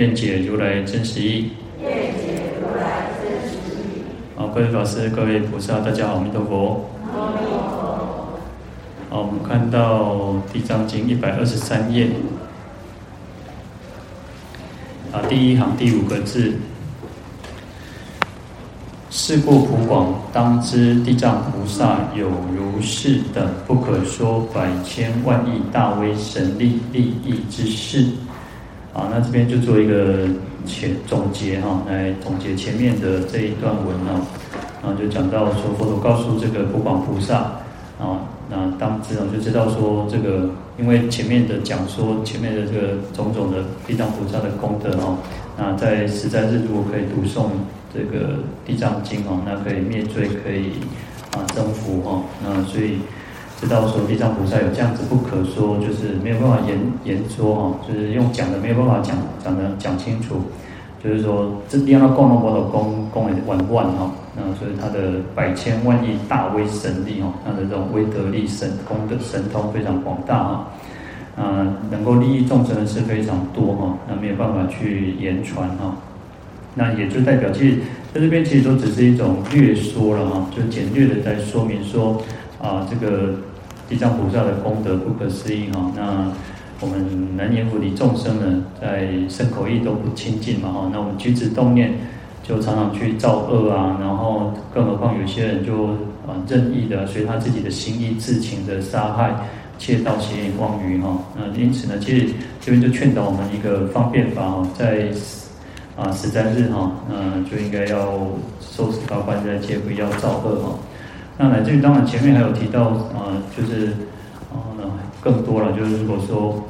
愿解如来真实义。愿解。好，各位法师、各位菩萨，大家好，阿弥陀佛。阿弥陀佛。好，我们看到《地藏经》一百二十三页，啊，第一行第五个字：是故普广，当知地藏菩萨有如是等不可说百千万亿大威神力利益之事。啊，那这边就做一个前总结哈，来总结前面的这一段文啊，然后就讲到说，佛陀告诉这个普广菩萨啊，那当知道就知道说这个，因为前面的讲说前面的这个种种的地藏菩萨的功德哦，那在实在日如果可以读诵这个地藏经哦，那可以灭罪，可以啊征服哦，那所以。知道说地藏菩萨有这样子不可说，就是没有办法言言说哈，就是用讲的没有办法讲讲的讲清楚，就是说这地方供了我的功功也万万哈，那所以他的百千万亿大威神力哈，他的这种威德力神功的神通非常广大哈，啊，能够利益众生的是非常多哈，那没有办法去言传哈，那也就代表其实在这边其实都只是一种略说了哈，就简略的在说明说啊这个。地藏菩萨的功德不可思议哈，那我们南阎浮提众生呢，在身口意都不清净嘛哈，那我们举止动念就常常去造恶啊，然后更何况有些人就啊任意的随他自己的心意自情的杀害、窃盗、邪淫、妄语哈，那因此呢，其实这边就劝导我们一个方便法哈，在啊十三日哈，那就应该要受持八关斋戒，不要造恶哈。那乃至于当然前面还有提到啊、呃，就是啊，那、呃、更多了，就是如果说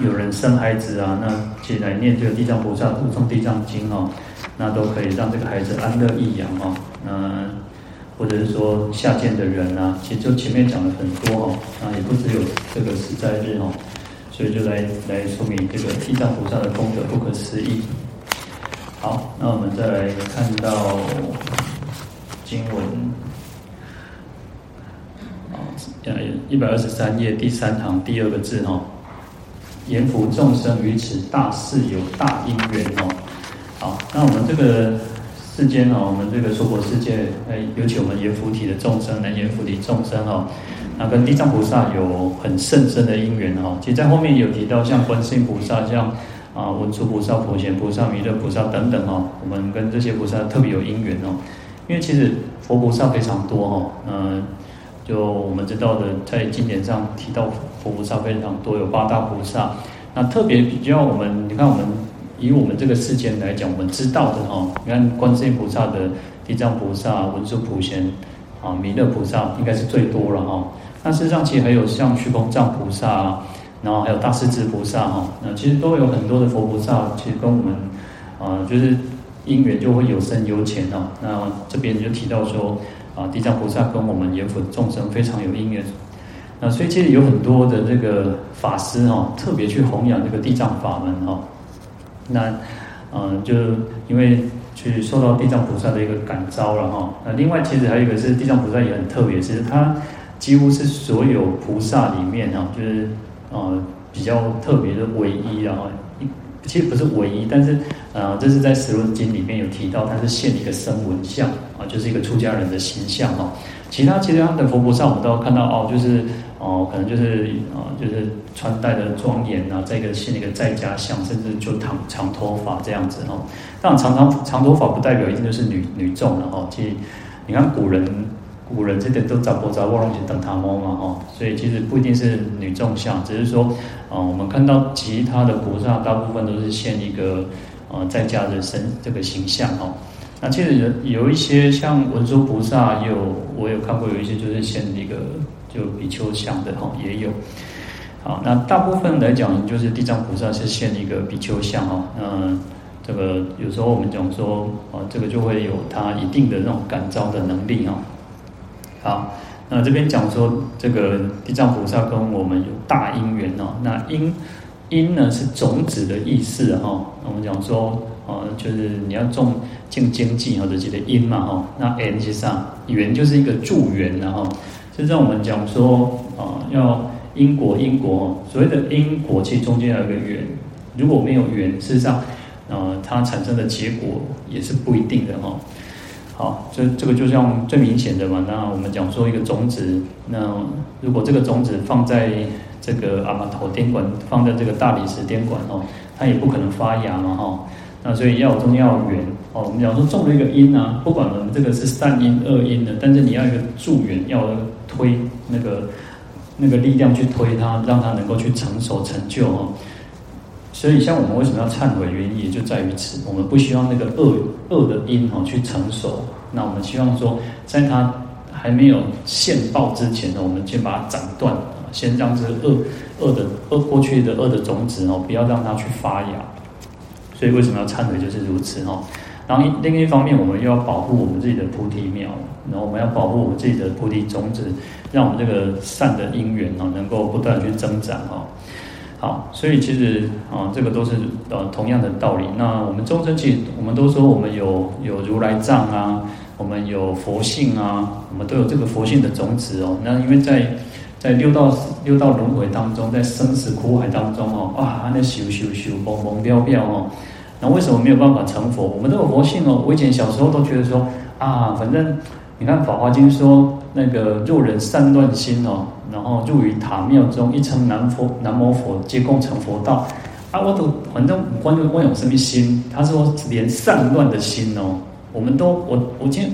有人生孩子啊，那起来念这个地藏菩萨读诵地藏经哦，那都可以让这个孩子安乐易养哦。那或者是说下贱的人啊，其实就前面讲了很多哦，那，也不只有这个实在日哦，所以就来来说明这个地藏菩萨的功德不可思议。好，那我们再来看到经文。呃一百二十三页第三行第二个字哈，言福众生于此大事有大因缘哦。好，那我们这个世间哦，我们这个娑婆世界，尤其我们阎浮提的众生，能阎浮提众生哦，那跟地藏菩萨有很甚深的因缘哈。其实，在后面有提到，像观世音菩萨，像啊文殊菩萨、普贤菩萨、弥勒菩萨等等哈，我们跟这些菩萨特别有因缘哦。因为其实佛菩萨非常多哈，嗯。就我们知道的，在经典上提到佛菩萨非常多，有八大菩萨。那特别比较我们，你看我们以我们这个世间来讲，我们知道的哈，你看观世音菩萨的地藏菩萨、文殊普贤啊、弥勒菩萨，应该是最多了哈。那事实上，其实还有像虚空藏菩萨啊，然后还有大势至菩萨哈，那其实都有很多的佛菩萨，其实跟我们啊，就是因缘就会有深有浅哦。那这边就提到说。啊，地藏菩萨跟我们阎浮众生非常有因缘，那所以其实有很多的这个法师哈，特别去弘扬这个地藏法门哈。那嗯，就因为去受到地藏菩萨的一个感召了哈。那另外其实还有一个是地藏菩萨也很特别，其实他几乎是所有菩萨里面哈，就是呃比较特别的唯一然后。其实不是唯一，但是，呃，这是在《十轮经》里面有提到，它是现一个声闻相啊，就是一个出家人的形象哦。其他其他的佛菩萨，我们都要看到哦，就是哦，可能就是啊，就是穿戴的庄严啊，再一个现一个在家相，甚至就长长头发这样子哦。但，长长长头发不代表一定就是女女众了哦。其实，你看古人。古人这点都找不着，我拢是等他摸嘛吼，所以其实不一定是女众相，只是说，啊，我们看到其他的菩萨大部分都是现一个，呃，在家的身这个形象哈。那其实有一些像文殊菩萨，也有我有看过有一些就是现一个就比丘像的哈，也有。好，那大部分来讲，就是地藏菩萨是现一个比丘像哦。嗯，这个有时候我们讲说，哦，这个就会有他一定的那种感召的能力哦。好，那这边讲说，这个地藏菩萨跟我们有大因缘哦。那因因呢是种子的意思哈。我们讲说，哦，就是你要种进经济或者这个因嘛哈。那缘其实上缘就是一个助缘然后，就像我们讲说，啊，要。因果因果，所谓的因果，其实中间有一个缘。如果没有缘，事实上，呃，它产生的结果也是不一定的哈。好，这这个就像最明显的嘛。那我们讲说一个种子，那如果这个种子放在这个阿玛陀殿馆，放在这个大理石殿馆哦，它也不可能发芽嘛哈。那所以要中要有缘哦。我们讲说种了一个因啊，不管我们这个是善因恶因的，但是你要一个助缘，要推那个。那个力量去推它，让它能够去成熟成就哦。所以，像我们为什么要忏悔，原因也就在于此。我们不希望那个恶恶的因哦去成熟，那我们希望说，在它还没有现报之前呢，我们先把它斩断，先让这个恶恶的恶过去的恶的种子哦，不要让它去发芽。所以，为什么要忏悔，就是如此哦。然后另一方面，我们又要保护我们自己的菩提苗，然后我们要保护我们自己的菩提种子。让我们这个善的因缘哦，能够不断去增长哦。好，所以其实啊，这个都是呃同样的道理。那我们众生其实，我们都说我们有有如来藏啊，我们有佛性啊，我们都有这个佛性的种子哦。那因为在在六道六道轮回当中，在生死苦海当中哦，哇，那咻咻咻，蹦蹦飙飙哦。那为什么没有办法成佛？我们都有佛性哦。我以前小时候都觉得说啊，反正你看《法华经》说。那个若人散乱心哦，然后入于塔庙中，一称南佛南无佛，皆共成佛道。啊，我都反正观众问有什么心，他说连散乱的心哦，我们都我我今天，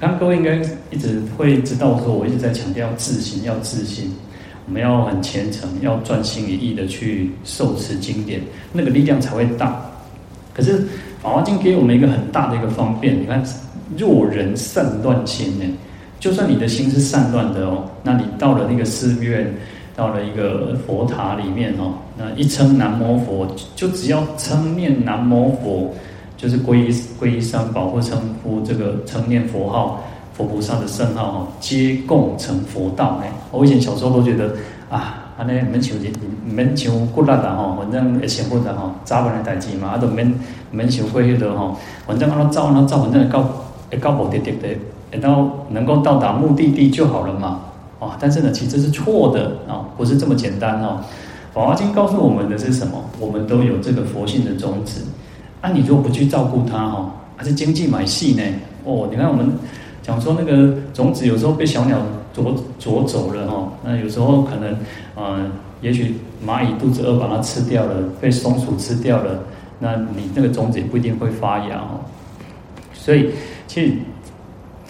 刚各位应该一直会知道说，我一直在强调自心，要自心，我们要很虔诚，要专心一意的去受持经典，那个力量才会大。可是法华经给我们一个很大的一个方便，你看若人散乱心呢？就算你的心是散乱的哦，那你到了那个寺院，到了一个佛塔里面哦，那一称南无佛，就只要称念南无佛，就是皈依皈依三宝或称呼这个称念佛号，佛菩萨的圣号哦，皆共成佛道哎。我以前小时候都觉得啊，安尼免求人，免求骨力的吼，反正会辛苦的吼，早晚的代志嘛，啊都免免求过迄个吼，反正按照按照反正会到会到目的地的。等到能够到达目的地就好了嘛，啊！但是呢，其实是错的啊，不是这么简单哦。《法华经》告诉我们的是什么？我们都有这个佛性的种子，啊，你如果不去照顾它哈，还是经济买戏呢？哦，你看我们讲说那个种子有时候被小鸟啄啄走了哈，那有时候可能啊，也许蚂蚁肚子饿把它吃掉了，被松鼠吃掉了，那你那个种子也不一定会发芽哦。所以，其实。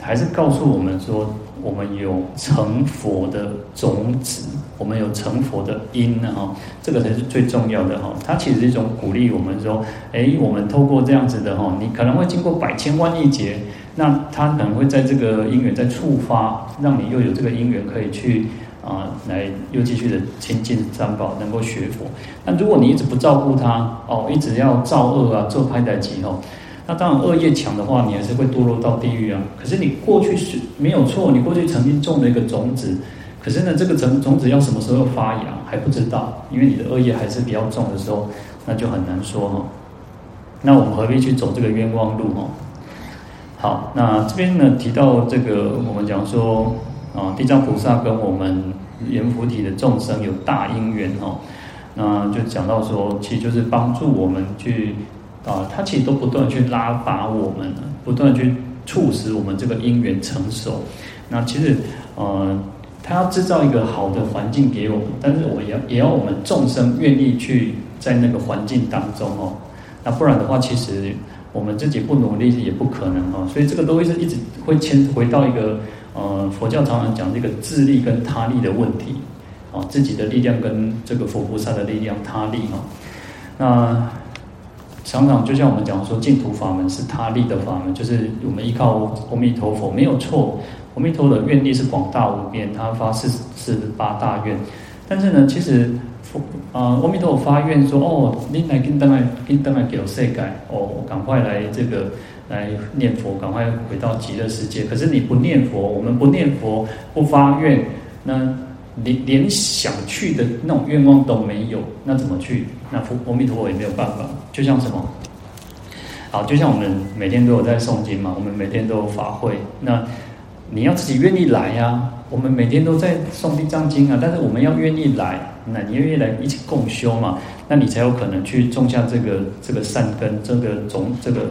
还是告诉我们说，我们有成佛的种子，我们有成佛的因呢哈，这个才是最重要的哈。它其实是一种鼓励我们说，哎，我们透过这样子的哈，你可能会经过百千万亿劫，那它可能会在这个因缘在触发，让你又有这个因缘可以去啊，来又继续的亲近三宝，能够学佛。那如果你一直不照顾它哦，一直要造恶啊，做歹代志哦。那当然，恶业强的话，你还是会堕落到地狱啊。可是你过去是没有错，你过去曾经种了一个种子，可是呢，这个种种子要什么时候发芽还不知道，因为你的恶业还是比较重的时候，那就很难说哈。那我们何必去走这个冤枉路哈？好，那这边呢提到这个，我们讲说啊，地藏菩萨跟我们阎浮提的众生有大因缘哦，那就讲到说，其实就是帮助我们去。啊，他其实都不断去拉拔我们，不断去促使我们这个因缘成熟。那其实，呃，他要制造一个好的环境给我们，但是我也要也要我们众生愿意去在那个环境当中哦。那不然的话，其实我们自己不努力也不可能哦。所以这个都会是一直会牵回到一个呃，佛教常常讲这个自力跟他力的问题啊，自己的力量跟这个佛菩萨的力量他力哦。那。常常就像我们讲说，净土法门是他立的法门，就是我们依靠阿弥陀佛，没有错。阿弥陀的愿力是广大无边，他发四十八大愿。但是呢，其实佛啊，阿弥陀佛发愿说：“哦，你来跟当来跟当来给我世界哦，赶快来这个来念佛，赶快回到极乐世界。可是你不念佛，我们不念佛，不发愿，那连连想去的那种愿望都没有，那怎么去？那佛阿弥陀佛也没有办法。就像什么？好，就像我们每天都有在诵经嘛，我们每天都有法会，那你要自己愿意来呀、啊。我们每天都在诵地藏经啊，但是我们要愿意来。”那你愿意来一起共修嘛？那你才有可能去种下这个这个善根，这个种这个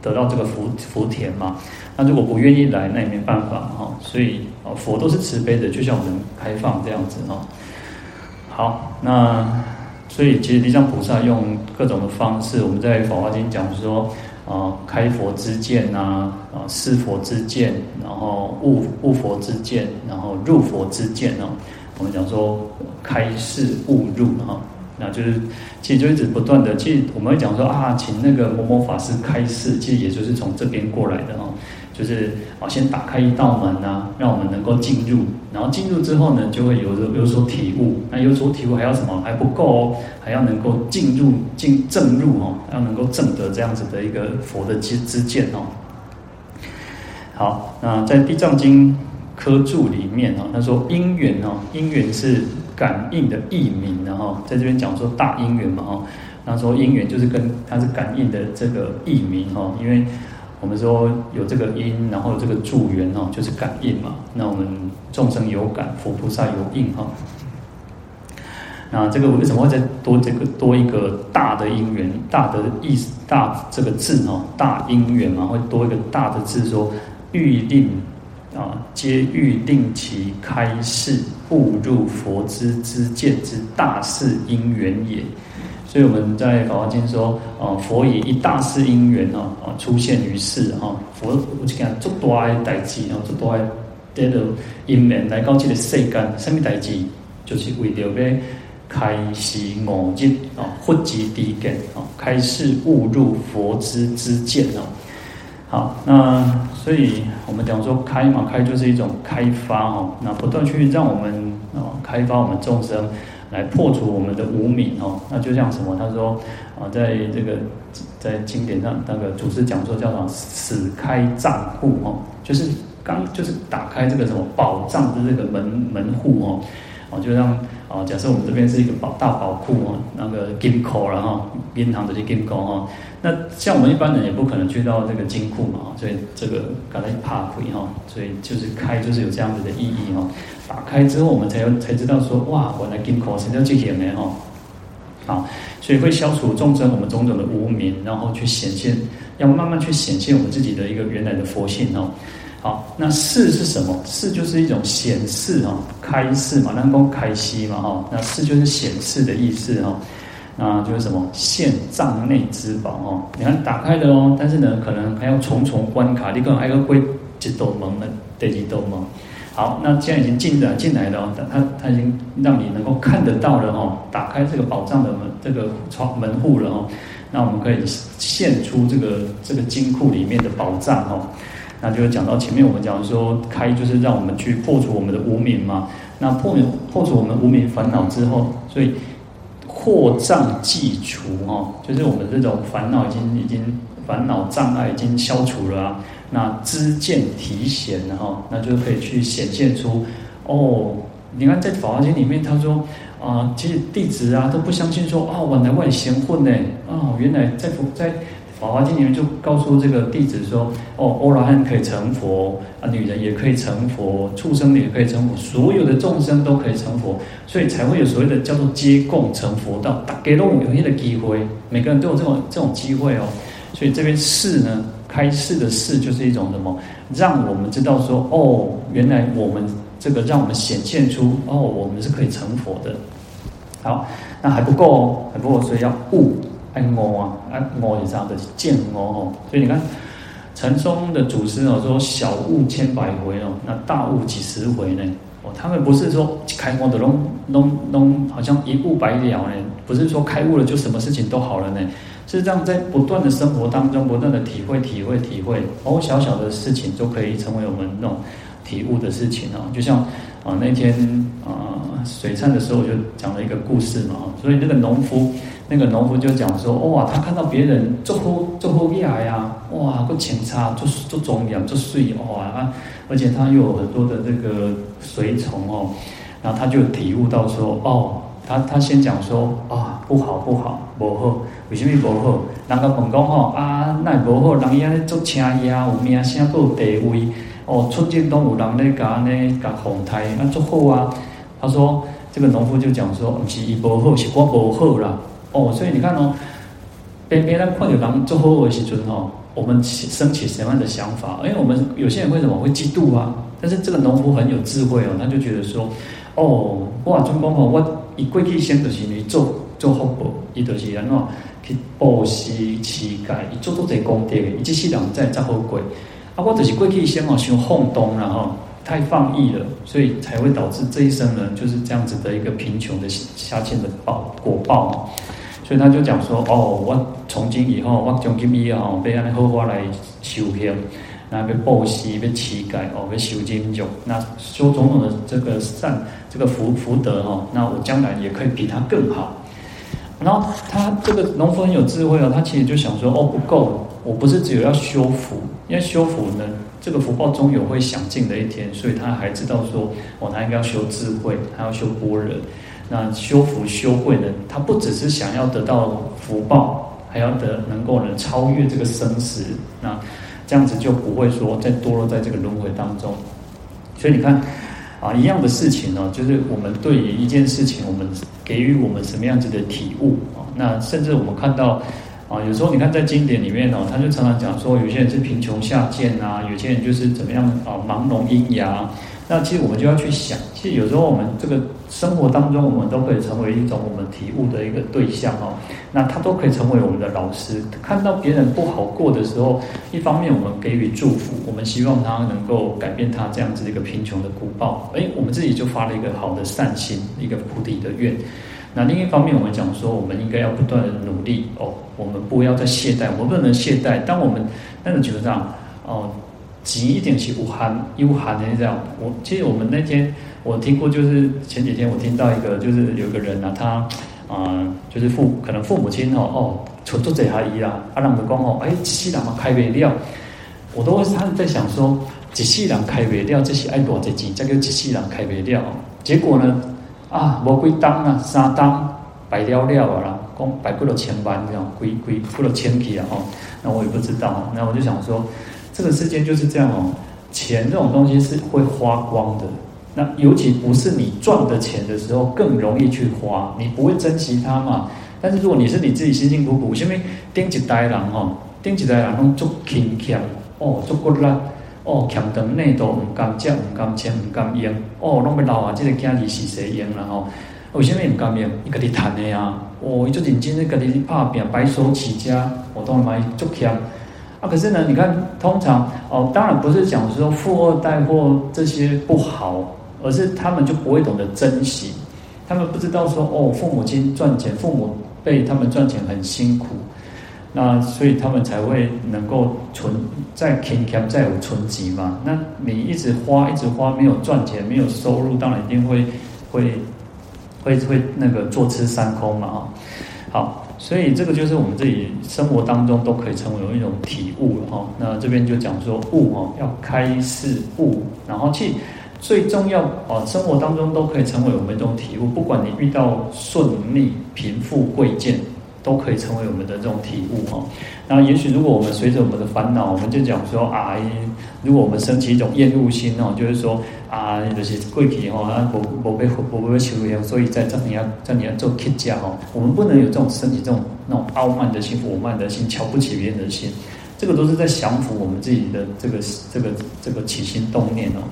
得到这个福福田嘛。那如果不愿意来，那也没办法哈。所以啊，佛都是慈悲的，就像我们开放这样子哈。好，那所以其实地藏菩萨用各种的方式，我们在《法华经》讲说啊，开佛之见呐，啊，示佛之见，然后悟悟佛之见，然后入佛之见哦。我们讲说开示悟入哈，那就是其实就一直不断的，其实我们会讲说啊，请那个某某法师开示，其实也就是从这边过来的哈，就是啊先打开一道门啊，让我们能够进入，然后进入之后呢，就会有有所体悟，那有所体悟还要什么？还不够哦，还要能够进入进正入哦，要能够正得这样子的一个佛的之之见哦。好，那在地藏经。科注里面哦，他说因缘哦，因缘是感应的义名，然后在这边讲说大因缘嘛哦，那说因缘就是跟它是感应的这个义名哦，因为我们说有这个因，然后有这个助缘哦，就是感应嘛。那我们众生有感，佛菩萨有应哈。那这个为什么会再多这个多一个大的因缘，大的意思大这个字哦，大因缘嘛，会多一个大的字说欲令。啊，皆欲令其开示悟入佛之之见之大事因缘也。所以我们在《法华经》说，啊，佛以一大事因缘哦，啊，出现于世哈。佛我就讲做大的代志，啊，做大的这个因缘来到这个世间，什么代志？就是为了要开示悟入啊，佛之知见啊，开示悟入佛之知见啊。好，那所以我们讲说开嘛，开就是一种开发哦，那不断去让我们啊开发我们众生，来破除我们的无明哦。那就像什么？他说啊，在这个在经典上那个祖师讲说叫什么？始开账户哦，就是刚就是打开这个什么宝藏的这个门门户哦，哦就让。啊，假设我们这边是一个宝大宝库哦，那个金库然后银行的这些金库哈，那像我们一般人也不可能去到这个金库嘛，所以这个刚才怕亏哈，所以就是开就是有这样子的意义哈。打开之后，我们才才知道说哇，原来金库是叫这些呢哈。好，所以会消除众生我们种种的无明，然后去显现，要慢慢去显现我们自己的一个原来的佛性哦。好，那示是什么？示就是一种显示哈，开示嘛，能够开示嘛哈。那示就是显示的意思哈。那就是什么？现藏内之宝哈。你看打开了哦，但是呢，可能还要重重关卡。你可能还要过几道门呢？对几道门？好，那既然已经进的进来了哦，他他已经让你能够看得到了哈。打开这个宝藏的门，这个窗门户了哦。那我们可以现出这个这个金库里面的宝藏哦。那就讲到前面，我们讲说开就是让我们去破除我们的无明嘛。那破破除我们无明烦恼之后，所以扩障即除哈，就是我们这种烦恼已经已经烦恼障碍已经消除了啊。那知见提显了哈，那就可以去显现出哦。你看在《法华经》里面，他说啊、其实弟子啊都不相信说啊，我来我也贤混呢啊，原来在佛在。《法华经》里面就告诉这个弟子说：“哦，阿罗汉可以成佛啊，女人也可以成佛，畜生也可以成佛，所有的众生都可以成佛，所以才会有所谓的叫做皆共成佛道。大家都有这个机会，每个人都有这种这种机会哦。所以这边示呢，开示的示就是一种什么？让我们知道说，哦，原来我们这个让我们显现出，哦，我们是可以成佛的。好，那还不够哦，还不够，所以要悟。”爱悟啊，爱悟是啥的？见悟哦，所以你看，禅宗的祖师哦说小悟千百回哦，那大悟几十回呢？哦，他们不是说开悟的弄弄弄好像一悟百了呢，不是说开悟了就什么事情都好了呢？是这样，在不断的生活当中，不断的体会、体会、体会，哦，小小的事情就可以成为我们那种体悟的事情哦。就像啊那天啊水忏的时候，我就讲了一个故事嘛。所以那个农夫，那个农夫就讲说，哇，他看到别人做好做好业呀，哇，个前差做做庄严做水哇啊，而且他又有很多的这个随从哦，然后他就体悟到说，哦。他他先讲说啊，不好不好，不好，为什么不好？人家问讲吼啊，那不好，人伊安尼做车呀，有名声，有地位，哦，出境都有人咧甲咧甲红台，那做好啊。他说，这个农夫就讲说，不是伊不好，是我不好啦。哦，所以你看哦，别别人看到人做好的时阵哦，我们起升起什么样的想法？因为我们有些人为什么会嫉妒啊？但是这个农夫很有智慧哦，他就觉得说，哦，哇，中公哦，我。伊过去先就是你做做福报，伊就是安怎去布施乞丐，伊做做这功德，伊即世人在才好过。啊，我就是过去先哦，想放荡然后太放逸了，所以才会导致这一生呢，就是这样子的一个贫穷的下贱的报果报。所以他就讲说，哦，我从今以后，我从今以后，被安尼好好来修行。那被布施，被乞丐哦，被修金种，那修种种的这个善，这个福福德哦，那我将来也可以比他更好。然后他这个农夫很有智慧哦，他其实就想说哦，不够，我不是只有要修福，因为修福呢，这个福报终有会享尽的一天，所以他还知道说哦，他应该要修智慧，他要修般若。那修福修慧的，他不只是想要得到福报，还要得能够呢超越这个生死那。这样子就不会说再堕落在这个轮回当中，所以你看，啊，一样的事情呢，就是我们对于一件事情，我们给予我们什么样子的体悟啊？那甚至我们看到，啊，有时候你看在经典里面哦，他就常常讲说，有些人是贫穷下贱啊，有些人就是怎么样啊，盲聋喑哑。那其实我们就要去想，其实有时候我们这个生活当中，我们都可以成为一种我们体悟的一个对象哦。那他都可以成为我们的老师。看到别人不好过的时候，一方面我们给予祝福，我们希望他能够改变他这样子一个贫穷的苦报。诶，我们自己就发了一个好的善心，一个菩提的愿。那另一方面，我们讲说，我们应该要不断的努力哦，我们不要再懈怠，我们不能懈怠。当我们那个觉得上哦。急一点去武汉，武汉的这样。我其实我们那天我听过，就是前几天我听到一个，就是有个人啊，他啊、就是父可能父母亲哦哦，出做这下医啦，啊，人就讲哦，哎，机器人嘛开不了，我都他在想说，机器人开不了，这是爱多少钱？这个机器人开不了，结果呢，啊，无几档啊，三档白了了啦，讲白过了千万这样，贵贵过了千几啊，哦，那我也不知道，那我就想说。这个世间就是这样哦，钱这种东西是会花光的。那尤其不是你赚的钱的时候，更容易去花，你不会珍惜它嘛。但是如果你是你自己辛辛苦苦，因为顶一代人吼，顶一代人拢做勤俭哦，做骨力哦，俭长内都唔甘吃，唔甘钱，唔甘用哦，拢要老啊这个囝儿是谁用然后为什么唔甘用？伊家己赚的呀，哦，伊做认真的家己去打拼，白手起家，我当然嘛做强。啊，可是呢，你看，通常哦，当然不是讲说富二代或这些不好，而是他们就不会懂得珍惜，他们不知道说哦，父母亲赚钱，父母辈他们赚钱很辛苦，那所以他们才会能够存在勤俭，再有存积嘛。那你一直花，一直花，没有赚钱，没有收入，当然一定会会会会那个坐吃山空嘛啊，好。所以这个就是我们自己生活当中都可以成为一种体悟了哈。那这边就讲说悟哦，要开示悟，然后去最重要哦，生活当中都可以成为我们一种体悟。不管你遇到顺逆、贫富贵贱，都可以成为我们的这种体悟哈。那也许如果我们随着我们的烦恼，我们就讲说啊，如果我们升起一种厌恶心哦，就是说。啊，就是过去吼，啊，无无被无被求样，所以在这里要这里要做乞家吼，我们不能有这种身体这种那种傲慢的心、火慢的心、瞧不起别人的心，这个都是在降服我们自己的这个这个这个起心动念哦。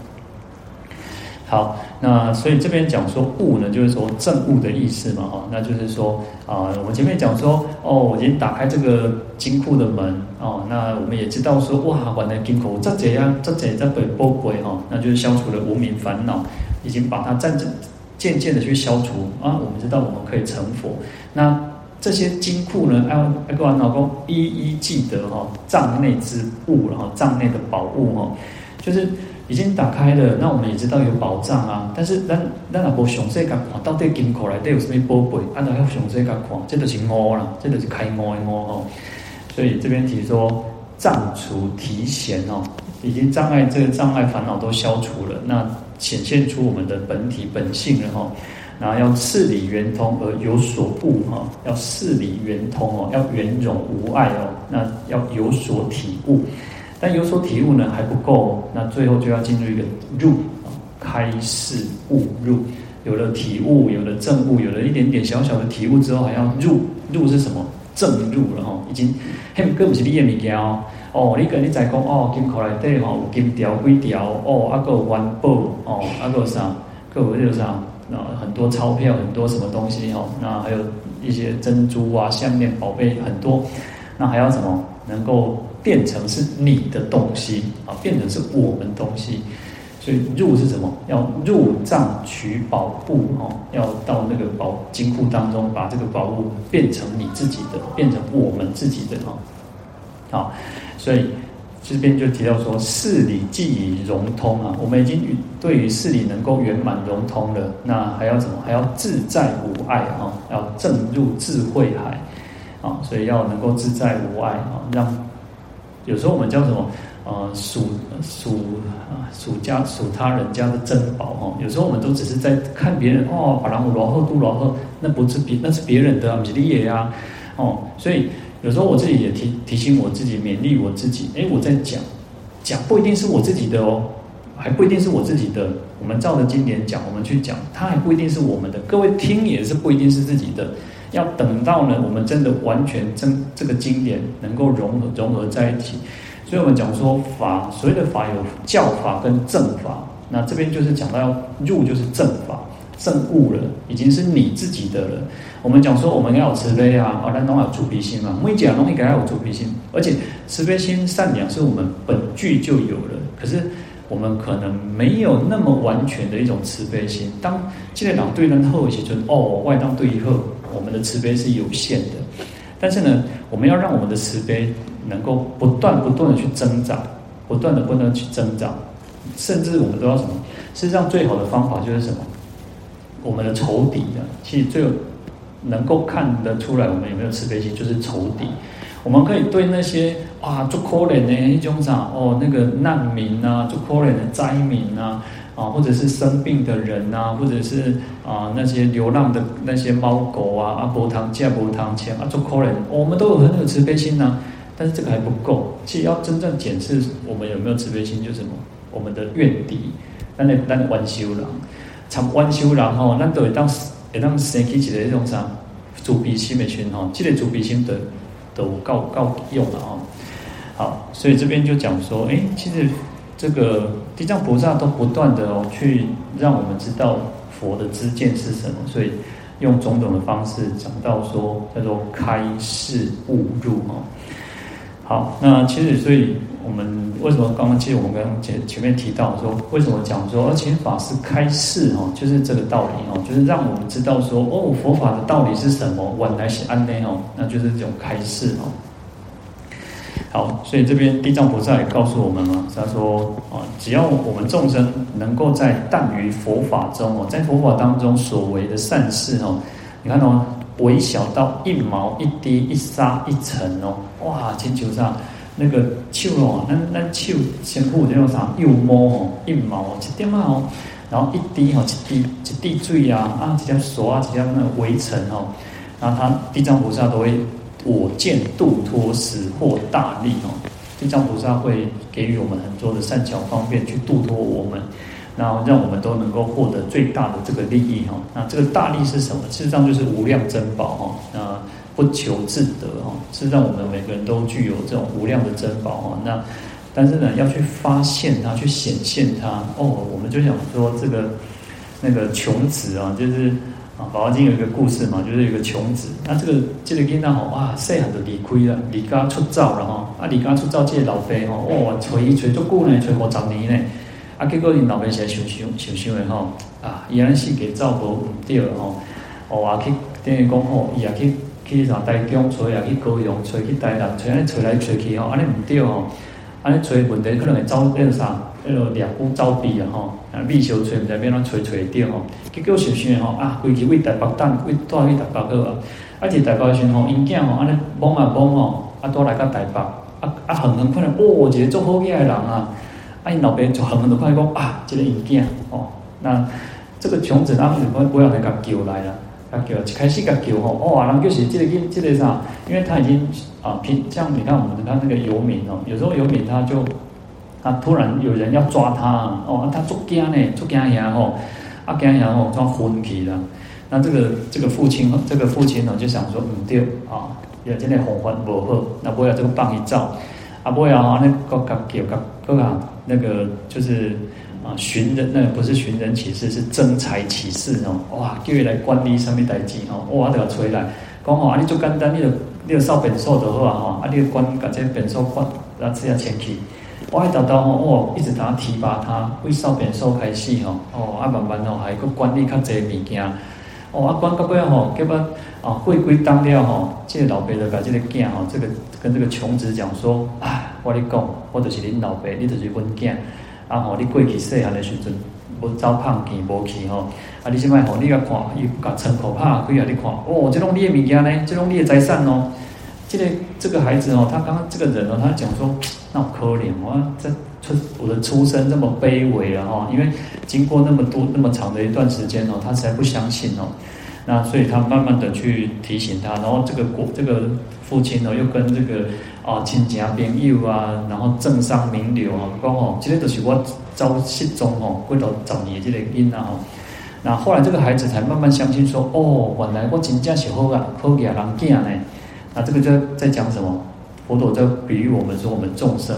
好，那所以这边讲说悟呢，就是说正悟的意思嘛，哈，那就是说啊，我前面讲说哦，我已经打开这个金库的门哦，那我们也知道说哇，原来金库这怎样这这在被波鬼哈，那就是消除了无明烦恼，已经把它渐渐渐渐的去消除啊，我们知道我们可以成佛。那这些金库呢，爱爱个老公一一记得哈，藏内之物，然后藏内的宝物哈，就是。已经打开了，那我们也知道有宝藏啊。但是咱咱若无详细甲看，到底金库内底有什么宝贝？按照要详细甲看，这就是悟啦，这就是开悟的悟哦。所以这边提说障除提显哦，已经障碍这个障碍烦恼都消除了，那显现出我们的本体本性了哈。然后要事理圆通而有所悟哈，要事理圆通哦，要圆融无碍哦，那要有所体悟。但有所体悟呢还不够，那最后就要进入一个入啊，开示悟入。有了体悟，有了证悟，有了一点点小小的体悟之后，还要入。入是什么？证入了哈，已经嘿，更不是你的物件哦。哦，你跟你在讲哦，金库内底吼有金条几条哦，啊个元宝哦，啊个啥，个有那个啥。啊，很多钞票，很多什么东西哦，那还有一些珍珠啊、项链、宝贝很多，那还要什么？能够变成是你的东西啊，变成是我们东西。所以入是什么？要入藏取宝物哦，要到那个宝金库当中，把这个宝物变成你自己的，变成我们自己的哦。好，所以。这边就提到说，事理既已融通啊，我们已经对于事理能够圆满融通了，那还要什么？还要自在无碍啊，要证入智慧海啊，所以要能够自在无碍啊，让有时候我们叫什么？呃，数数啊，数家数他人家的珍宝哈，有时候我们都只是在看别人哦，把人罗赫杜罗赫，那不是别那是别人的，不是你的呀，哦，所以。有时候我自己也提提醒我自己，勉励我自己。哎，我在讲，讲不一定是我自己的哦，还不一定是我自己的。我们照着经典讲，我们去讲，它还不一定是我们的。各位听也是不一定是自己的。要等到呢，我们真的完全真这个经典能够融合融合在一起。所以我们讲说法，所谓的法有教法跟正法。那这边就是讲到要入就是正法。正悟了，已经是你自己的了。我们讲说，我们要有慈悲啊，啊，那都要有慈悲心嘛。每讲东西该要有慈悲心，而且慈悲心、善良是我们本具就有了。可是我们可能没有那么完全的一种慈悲心。当这个党对人后起尊哦，外当对以后，我们的慈悲是有限的。但是呢，我们要让我们的慈悲能够不断不断的去增长，不断的不断的去增长，甚至我们都要什么？事实上，最好的方法就是什么？我们的仇敌的，其实最能够看得出来，我们有没有慈悲心，就是仇敌。我们可以对那些啊，做可怜的一种啥哦，那个难民啊，做可怜的灾民啊，啊，或者是生病的人啊，或者是啊那些流浪的那些猫狗啊，阿婆堂借阿婆堂钱啊，做可怜，我们都有很有慈悲心呐、啊。但是这个还不够，其实要真正检视我们有没有慈悲心，就是什么？我们的怨敌，那那那玩修了。参观修人吼，咱都会当会当生起一个迄种啥慈悲心的群吼，这个慈悲心的都够够用了哦。好，所以这边就讲说，哎，其实这个地藏菩萨都不断的哦，去让我们知道佛的知见是什么，所以用种种的方式讲到说叫做开示悟入哦。好，那其实所以。我们为什么刚刚其实我们刚刚前前面提到说，为什么讲说而且法是开示哦，就是这个道理哦，就是让我们知道说哦，佛法的道理是什么，原来是安内哦，那就是这种开示哦。好，所以这边地藏菩萨也告诉我们嘛，他说啊，只要我们众生能够在耽于佛法中哦，在佛法当中所为的善事哦，你看哦，微小到一毛一滴一沙一尘哦，哇，星球上。那个手哦，那那手先付这种啥，又摸哦，一毛哦，一点嘛哦，然后一滴哦，一滴一滴水啊，啊，一点水啊，一条那个微尘哦，然后他地藏菩萨都会我见度脱使获大利哦，地藏菩萨会给予我们很多的善巧方便去度脱我们，然后让我们都能够获得最大的这个利益哈。那这个大利是什么？事实上就是无量珍宝哈。那不求自得哦，是让我们每个人都具有这种无量的珍宝哦。那但是呢，要去发现它，去显现它哦。我们就想说这个那个穷子啊，就是啊，《宝华经》有一个故事嘛，就是有个穷子。那这个这个囡仔吼哇，细汉就离开了，离家出走了吼。啊，离家出走，这个老爸吼哦，找伊找足久呢，找五十年呢。啊，结果因老爸是想想想想的吼啊，伊安是给照顾唔对吼，哦啊去等于讲吼，伊也去。去啥台中找也，去高雄找去台南找，安尼找来找去吼，安尼毋对吼。安尼找问题可能会走那个啥，那个两股走避啊吼，啊，秘修找唔知边啷找找掉吼，结果想想吼啊，规矩为台北等，为住喺台北好啊，啊，伫台北时吼，因囝吼安尼懵啊懵吼，啊，都来到台北，啊啊，恒恒看到哦，一个做好嘢的人啊，啊，因老爸就恒恒的看讲啊，这个因囝哦，那这个穷子当时我我要来甲叫来了。叫一开始个叫吼，哇，人就是这个这个啥？因为他已经啊，平像你看我们看那个游民哦，有时候游民他就他突然有人要抓他哦，他做惊呢，做惊呀吼，啊惊呀吼，装昏去了。那这个这个父亲，这个父亲呢就想说，唔对啊，要今天红番不好，那不要这个棒一照，啊不要啊，那个个叫个个啊，那个就是。啊，寻人那个不是寻人启事，是征才启事哦。哇，叫伊来管理什么代志哦？哇，都要催来讲吼，你做简单，你就你就扫便所就好啊吼，啊，你管把这便所管，啊，这样前去。我一直到吼，哦，一直等提拔他，为扫便所开始吼，哦，啊，慢慢吼，还佫管理较侪物件，哦，啊，管到尾吼，结果啊，过几当了吼，即个老爸就甲即个囝吼，这个跟这个穷子讲说，唉，我你讲，我就是恁老爸，你就是阮囝。啊吼！你过去细汉的时阵，无走胖见无去吼。啊，你即摆吼，你甲看，伊甲窗口拍开啊！你看，哦，即种你的物件呢，即种你的财产哦。这个这个孩子哦，他刚刚这个人哦，他讲说，那么可怜，我这出我的出身这么卑微了哈。因为经过那么多那么长的一段时间哦，他才不相信哦。那所以他慢慢的去提醒他，然后这个国这个父亲呢，又跟这个。哦，亲戚啊朋友啊，然后政商名流啊，讲哦，这个都是我遭失踪哦，过到十年这个因啊哦，那后来这个孩子才慢慢相信说，哦，原来我真正是好啊，好嘅人囝呢。那这个就在讲什么？佛陀在比喻我们说，我们众生，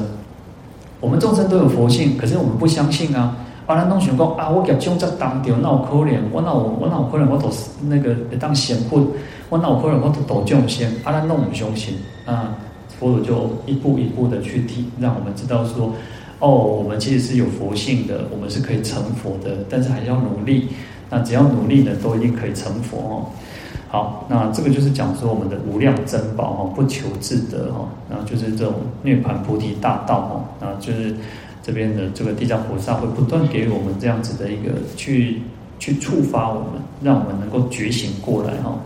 我们众生都有佛性，可是我们不相信啊。啊，咱拢想讲啊，我夹将在当掉，那有可怜，我那我我那有可能我都那个当仙佛，我那有可能我都度众生，啊，咱拢唔相信啊。佛陀就一步一步的去提，让我们知道说，哦，我们其实是有佛性的，我们是可以成佛的，但是还要努力。那只要努力呢，都一定可以成佛哦。好，那这个就是讲说我们的无量珍宝哈，不求自得哈，然后就是这种涅槃菩提大道哈，那就是这边的这个地藏菩萨会不断给我们这样子的一个去去触发我们，让我们能够觉醒过来哈。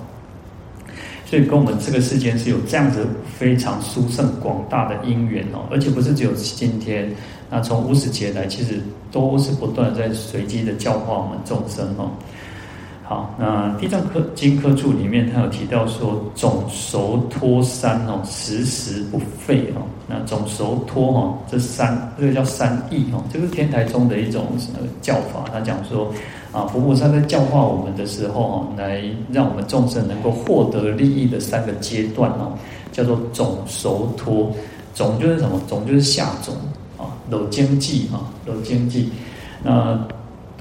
所以跟我们这个世间是有这样子非常殊胜广大的因缘哦，而且不是只有今天，那从无始劫来，其实都是不断在随机的教化我们众生哦。好，那《地藏科经科注》里面，他有提到说，总熟托三哦，时时不废哦。那总熟托哦，这三这个叫三义哦，这个是天台宗的一种教法。他讲说。啊，佛菩萨在教化我们的时候哦，来让我们众生能够获得利益的三个阶段哦，叫做种熟托。种就是什么？种就是下种啊，有经济啊，有经济。那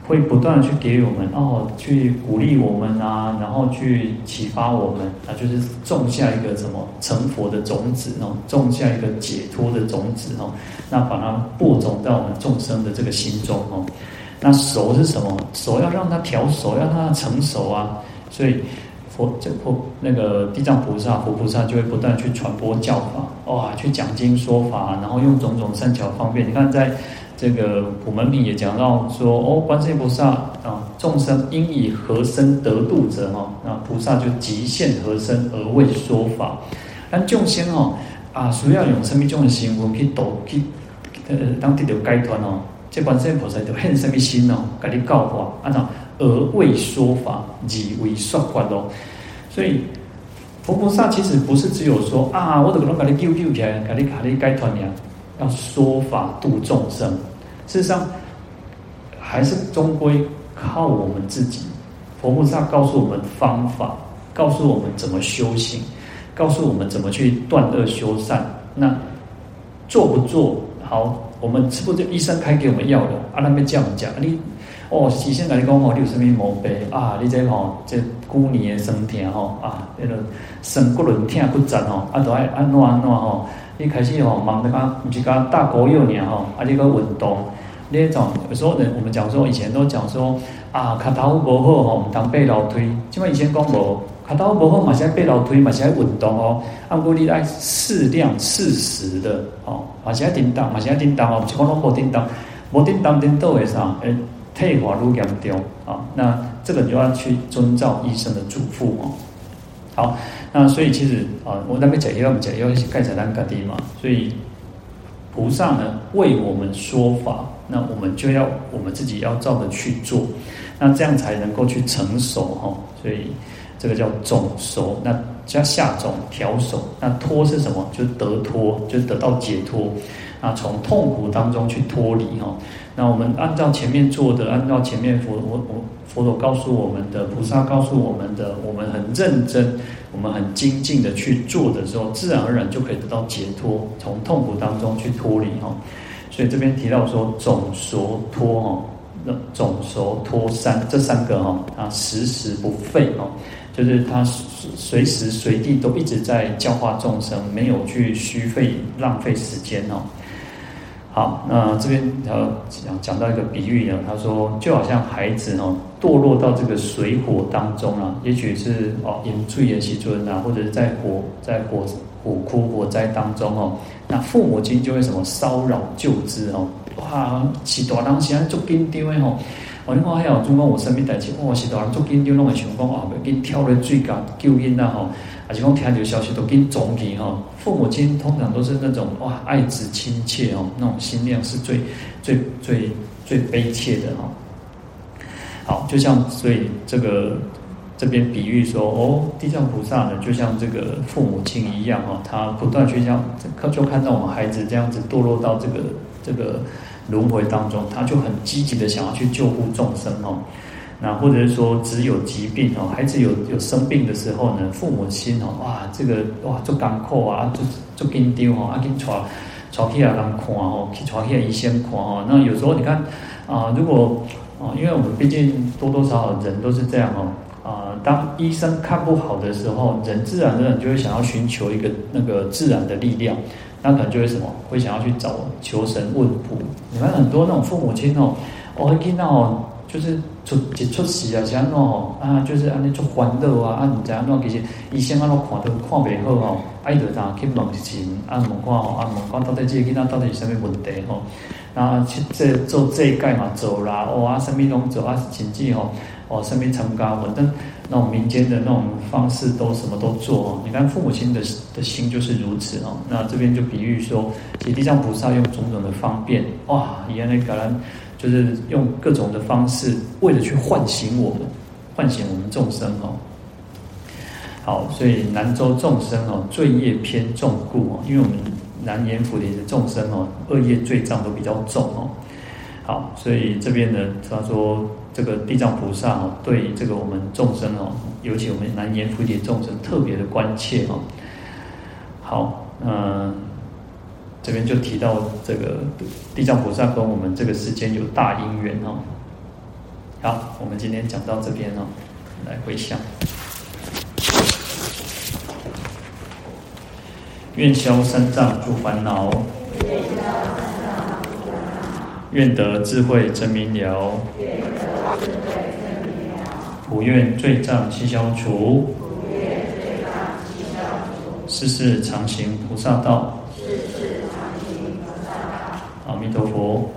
会不断去给我们哦，去鼓励我们啊，然后去启发我们啊，就是种下一个什么成佛的种子哦，种下一个解脱的种子哦，那把它播种在我们众生的这个心中哦。那熟是什么？熟要让它调熟，要让它成熟啊！所以佛这佛那个地藏菩萨、佛菩萨就会不断去传播教法，哇，去讲经说法，然后用种种善巧方便。你看，在这个普门品也讲到说，哦，观世音菩萨啊，众生应以何身得度者哈？那菩萨就即现何身而为说法。但众生哦啊，需要用什么种的行为去度去呃当地的解脱哦？这观世音菩萨就现什么心哦，给你教化，按照而为说法，以为说法咯。所以佛菩萨其实不是只有说啊，我这个能给你救救起来，给你给你解脱呀，要说法度众生。事实上，还是终归靠我们自己。佛菩萨告诉我们方法，告诉我们怎么修行，告诉我们怎么去断恶修善。那做不做好？我们是不是医生开给我们药的？啊，那边这样讲，你哦，事先跟你讲哦，你有什么毛病啊？你这吼，这骨年的生疼吼啊，那个身骨轮疼骨折吼，啊，都爱安怎安怎吼？你开始吼忙得讲，不是讲大狗肉尔吼，啊，你个运动，你种有时候人我们讲说，以前都讲说啊，脚头不好吼，唔当背楼梯，因为以前讲无。卡刀不好嘛，是爱背楼梯嘛，是爱运动哦，按过你来适量适时的哦，嘛是爱叮当，嘛是爱叮当哦，不是讲拢无叮当，无叮当叮倒会啥？诶，退化愈严重啊，那这个就要去遵照医生的嘱咐哦。好，那所以其实啊，我那边讲要讲要盖才能盖地嘛，所以菩萨呢为我们说法，那我们就要我们自己要照着去做，那这样才能够去成熟哈。所以这个叫种熟，那加下种调熟，那脱是什么？就得脱，就得到解脱，啊从痛苦当中去脱离哈。那我们按照前面做的，按照前面佛我我佛陀告诉我们的，菩萨告诉我们的，我们很认真，我们很精进的去做的时候，自然而然就可以得到解脱，从痛苦当中去脱离哈。所以这边提到说总熟脱哈，那总熟脱三这三个哈啊时时不废哦，就是他随时随地都一直在教化众生，没有去虚费浪费时间哦。好，那这边他讲讲到一个比喻呢，他说就好像孩子哦堕落到这个水火当中啊，也许是哦饮醉也其尊啊，或者是在火在火火窟火灾当中哦，那父母亲就会什么骚扰救之哦，哇，是大人现在做紧张的吼，我你看还有中国我身边代志，哇，是大人做紧张，拢会想讲啊，要紧跳落水甲救因呐吼。而且讲听到消息都跟总体哈，父母亲通常都是那种哇爱子亲切哦，那种心量是最最最最悲切的哈。好，就像所以这个这边比喻说哦，地藏菩萨呢就像这个父母亲一样哈，他不断去这样，就看到我们孩子这样子堕落到这个这个轮回当中，他就很积极的想要去救护众生哦。那或者是说，只有疾病哦，孩子有有生病的时候呢，父母亲哦，哇，这个哇做艰苦啊，做做紧张哦，啊，给带带去啊人看哦，去带去医生看哦。那有时候你看啊，如果啊，因为我们毕竟多多少少人都是这样哦，啊，当医生看不好的时候，人自然而然就会想要寻求一个那个自然的力量，那可能就会什么，会想要去找求神问卜。你看很多那种父母亲哦，我会听到哦。就是出一出事啊，是安怎吼啊？就是安尼做烦恼啊，啊，唔知安怎其实医生安怎看都看袂好哦，爱着啥去问一下，啊问看哦，啊问看到底这个囡仔到底是啥物问题吼？啊，去这做这一届嘛走啦，哦啊，啥物拢走啊，甚至吼哦，啥物参加反正那种民间的那种方式都什么都做哦。你看父母亲的的心就是如此哦。那这边就比喻说，其实地藏菩萨用种种的方便，哇，原来可能。就是用各种的方式，为了去唤醒我们，唤醒我们众生哦。好，所以南州众生哦，罪业偏重故哦，因为我们南阎浮的众生哦，恶业罪障都比较重哦。好，所以这边呢，他说这个地藏菩萨哦，对这个我们众生哦，尤其我们南阎浮提众生特别的关切哦。好，嗯。这边就提到这个地藏菩萨跟我们这个世间有大因缘哦。好，我们今天讲到这边哦，来回向，愿消三障诸烦恼，愿得智慧真明了，普愿罪障悉消除，世世常行菩萨道。阿弥陀佛。